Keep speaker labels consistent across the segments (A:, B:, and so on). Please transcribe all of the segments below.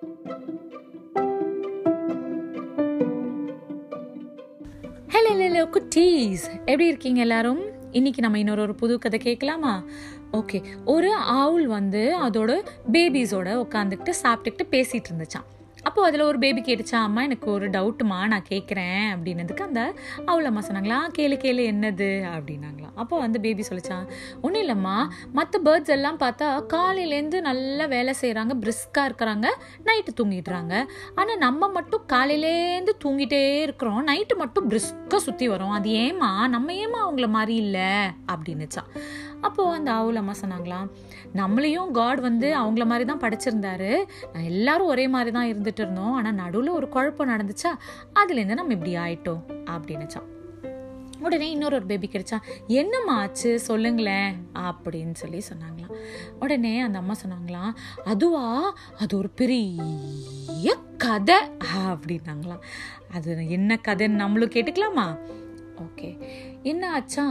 A: Hello hello குட்டீஸ். எப்படி இருக்கீங்க எல்லாரும்? இன்னைக்கு நம்ம இன்னொரு ஒரு புது கதை கேட்கலாமா? ஓகே ஒரு ஆவுல் வந்து அதோட பேபிஸோட உட்காந்துக்கிட்டு சாப்பிட்டுக்கிட்டு பேசிகிட்டு இருந்துச்சான் அப்போ அதில் ஒரு பேபி கேட்டுச்சா அம்மா எனக்கு ஒரு டவுட்டுமா நான் கேட்குறேன் அப்படின்னதுக்கு அந்த அவள் அம்மா சொன்னாங்களா கேளு கேளு என்னது? அப்படின்னாங்களாம். அப்போ வந்து பேபி சொல்லிச்சான் ஒன்றும் இல்லைம்மா மற்ற பேர்ட்ஸ் எல்லாம் பார்த்தா காலையிலேருந்து நல்லா வேலை செய்கிறாங்க பிரிஸ்காக இருக்கிறாங்க நைட்டு தூங்கிடுறாங்க. ஆனால் நம்ம மட்டும் காலையிலேருந்து தூங்கிட்டே இருக்கிறோம் நைட்டு மட்டும் பிரிஸ்காக சுற்றி வரோம். அது ஏமா நம்ம ஏமா அவங்கள மாதிரி இல்லை? அப்படின்னுச்சான் அப்போது அந்த ஆவுல் அம்மா சொன்னாங்களாம் நம்மளையும் காட் வந்து அவங்கள மாதிரி தான் படைச்சிருந்தாரு. எல்லாரும் ஒரே மாதிரி தான் இருந்துட்டு இருந்தோம். ஆனால் நடுவில் ஒரு குழப்பம் நடந்துச்சா? அதுலேருந்து நம்ம இப்படி ஆயிட்டோம் அப்படின்னுச்சான் உடனே இன்னொரு ஒரு பேபி கிடைச்சா என்னம்மா ஆச்சு? சொல்லுங்களேன் அப்படின்னு சொல்லி சொன்னாங்களாம். உடனே அந்த அம்மா சொன்னாங்களாம் அதுவா? அது ஒரு பெரிய கதை அப்படின்னாங்களாம். அது என்ன கதைன்னு நம்மளும் கேட்டுக்கலாமா? ஓகே என்ன ஆச்சா?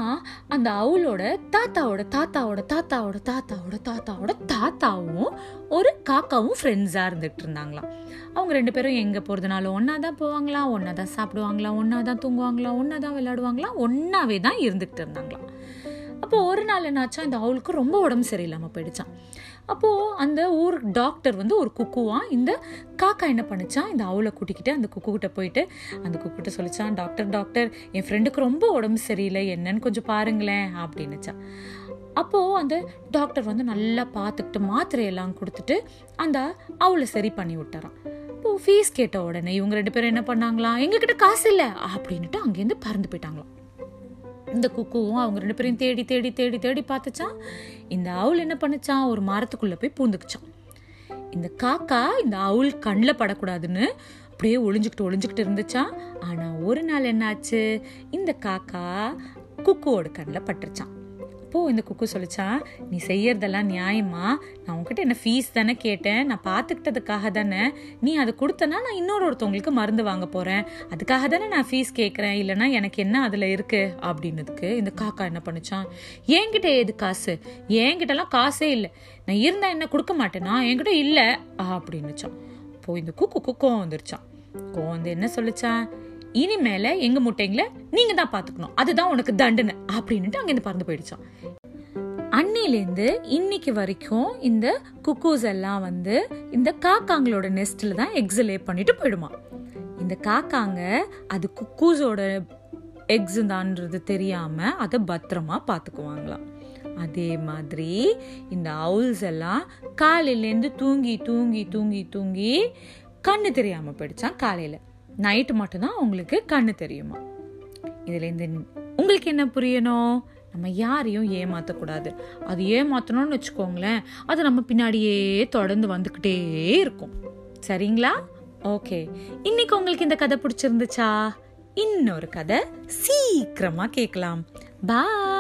A: அந்த அவளோட தாத்தாவோட தாத்தாவோட தாத்தாவோட தாத்தாவோட தாத்தாவோட தாத்தாவும் ஒரு காக்காவும் ஃப்ரெண்ட்ஸாக இருந்துகிட்டு இருந்தாங்களாம். அவங்க ரெண்டு பேரும் எங்கே போகிறதுனாலும் ஒன்றா தான் போவாங்களா ஒன்றா தான் சாப்பிடுவாங்களா ஒன்றா தான் தூங்குவாங்களா ஒன்றா தான் விளையாடுவாங்களா ஒன்றாவே தான் இருந்துகிட்டு இருந்தாங்களாம். அப்போ ஒரு நாள் என்னாச்சா இந்த அவளுக்கு ரொம்ப உடம்பு சரியில்லாமல் போயிடுச்சான். அப்போது அந்த ஊர் டாக்டர் வந்து ஒரு குக்குவான் இந்த காக்கா என்ன பண்ணிச்சான்? இந்த அவளை கூட்டிக்கிட்டு அந்த குக்குக்கிட்ட போயிட்டு அந்த குக்கிட்ட சொல்லிச்சான் டாக்டர் டாக்டர் என் ஃப்ரெண்டுக்கு ரொம்ப உடம்பு சரியில்லை. என்னன்னு கொஞ்சம் பாருங்களேன் அப்படின்னுச்சான். அப்போது அந்த டாக்டர் வந்து நல்லா பார்த்துக்கிட்டு மாத்திரையெல்லாம் கொடுத்துட்டு அந்த அவளை சரி பண்ணி விட்டுறான் இப்போ ஃபீஸ் கேட்ட உடனே இவங்க ரெண்டு பேரும் என்ன பண்ணாங்களாம்? எங்ககிட்ட காசு இல்லை அப்படின்னுட்டு அங்கேருந்து பறந்து போயிட்டாங்களாம். இந்த குக்குவும் அவங்க ரெண்டு பேரையும் தேடி தேடி தேடி தேடி பார்த்துச்சான் இந்த அவுள் என்ன பண்ணுச்சான் ஒரு மரத்துக்குள்ளே போய் பூந்துக்குச்சான் இந்த காக்கா இந்த அவுள் கண்ணில் படக்கூடாதுன்னு அப்படியே ஒளிஞ்சுக்கிட்டு ஒளிஞ்சுக்கிட்டு இருந்துச்சான் ஆனால் ஒரு நாள் என்னாச்சு? இந்த காக்கா குக்குவோட கண்ணில் பட்டுருச்சான் அப்போது இந்த குக்கு சொல்லிச்சா? நீ செய்யறதெல்லாம் நியாயமா? நான் உங்ககிட்ட என்ன ஃபீஸ் தானே கேட்டேன்? நான் பார்த்துக்கிட்டதுக்காக தானே? நீ அதை கொடுத்தனா நான் இன்னொரு ஒருத்தவங்களுக்கு மருந்து வாங்க போகிறேன் அதுக்காக தானே நான் ஃபீஸ் கேட்குறேன் இல்லைனா எனக்கு என்ன அதில் இருக்குது அப்படின்னதுக்கு இந்த காக்கா என்ன பண்ணுச்சான். என்கிட்ட ஏது காசு? என்கிட்டலாம் காசே இல்லை. நான் இருந்தால் என்ன கொடுக்க மாட்டேனா? என்கிட்ட இல்லை. அப்படின்னுச்சான். இப்போ இந்த குக்கு குக்கம் வந்துருச்சான். கோவம் வந்து என்ன சொல்லிச்சான்? இனிமேல எங்க முட்டைங்களை நீங்க தான் பாத்துக்கணும். அதுதான் உனக்கு தண்டனை அப்படின்னுட்டு அங்கிருந்து பறந்து போயிடுச்சான் அன்னிலேருந்து இன்னைக்கு வரைக்கும் இந்த குக்கூஸ் எல்லாம் வந்து இந்த காக்காங்களோட நெஸ்டில் தான் எக்ஸ் லே பண்ணிட்டு போயிடுமா இந்த காக்காங்க அது குக்கூஸோட எக்ஸ் தான்றது தெரியாமல் அதை பத்திரமா பார்த்துக்குவாங்களாம் அதே மாதிரி இந்த அவுல்ஸ் எல்லாம் காலையிலேருந்து தூங்கி தூங்கி தூங்கி தூங்கி கண்ணு தெரியாமல் போயிடுச்சான் காலையில். நைட்டு மட்டும்தான் உங்களுக்கு கண்ணு தெரியுமா? இதுலேருந்து உங்களுக்கு என்ன புரியணும்? நம்ம யாரையும் ஏமாற்றக்கூடாது அது ஏமாற்றணும்னு வச்சுக்கோங்களேன். அது நம்ம பின்னாடியே தொடர்ந்து வந்துக்கிட்டே இருக்கும். சரிங்களா? ஓகே. இன்னைக்கு உங்களுக்கு இந்த கதை பிடிச்சிருந்துச்சா? இன்னொரு கதை சீக்கிரமாக கேட்கலாம். பாய்.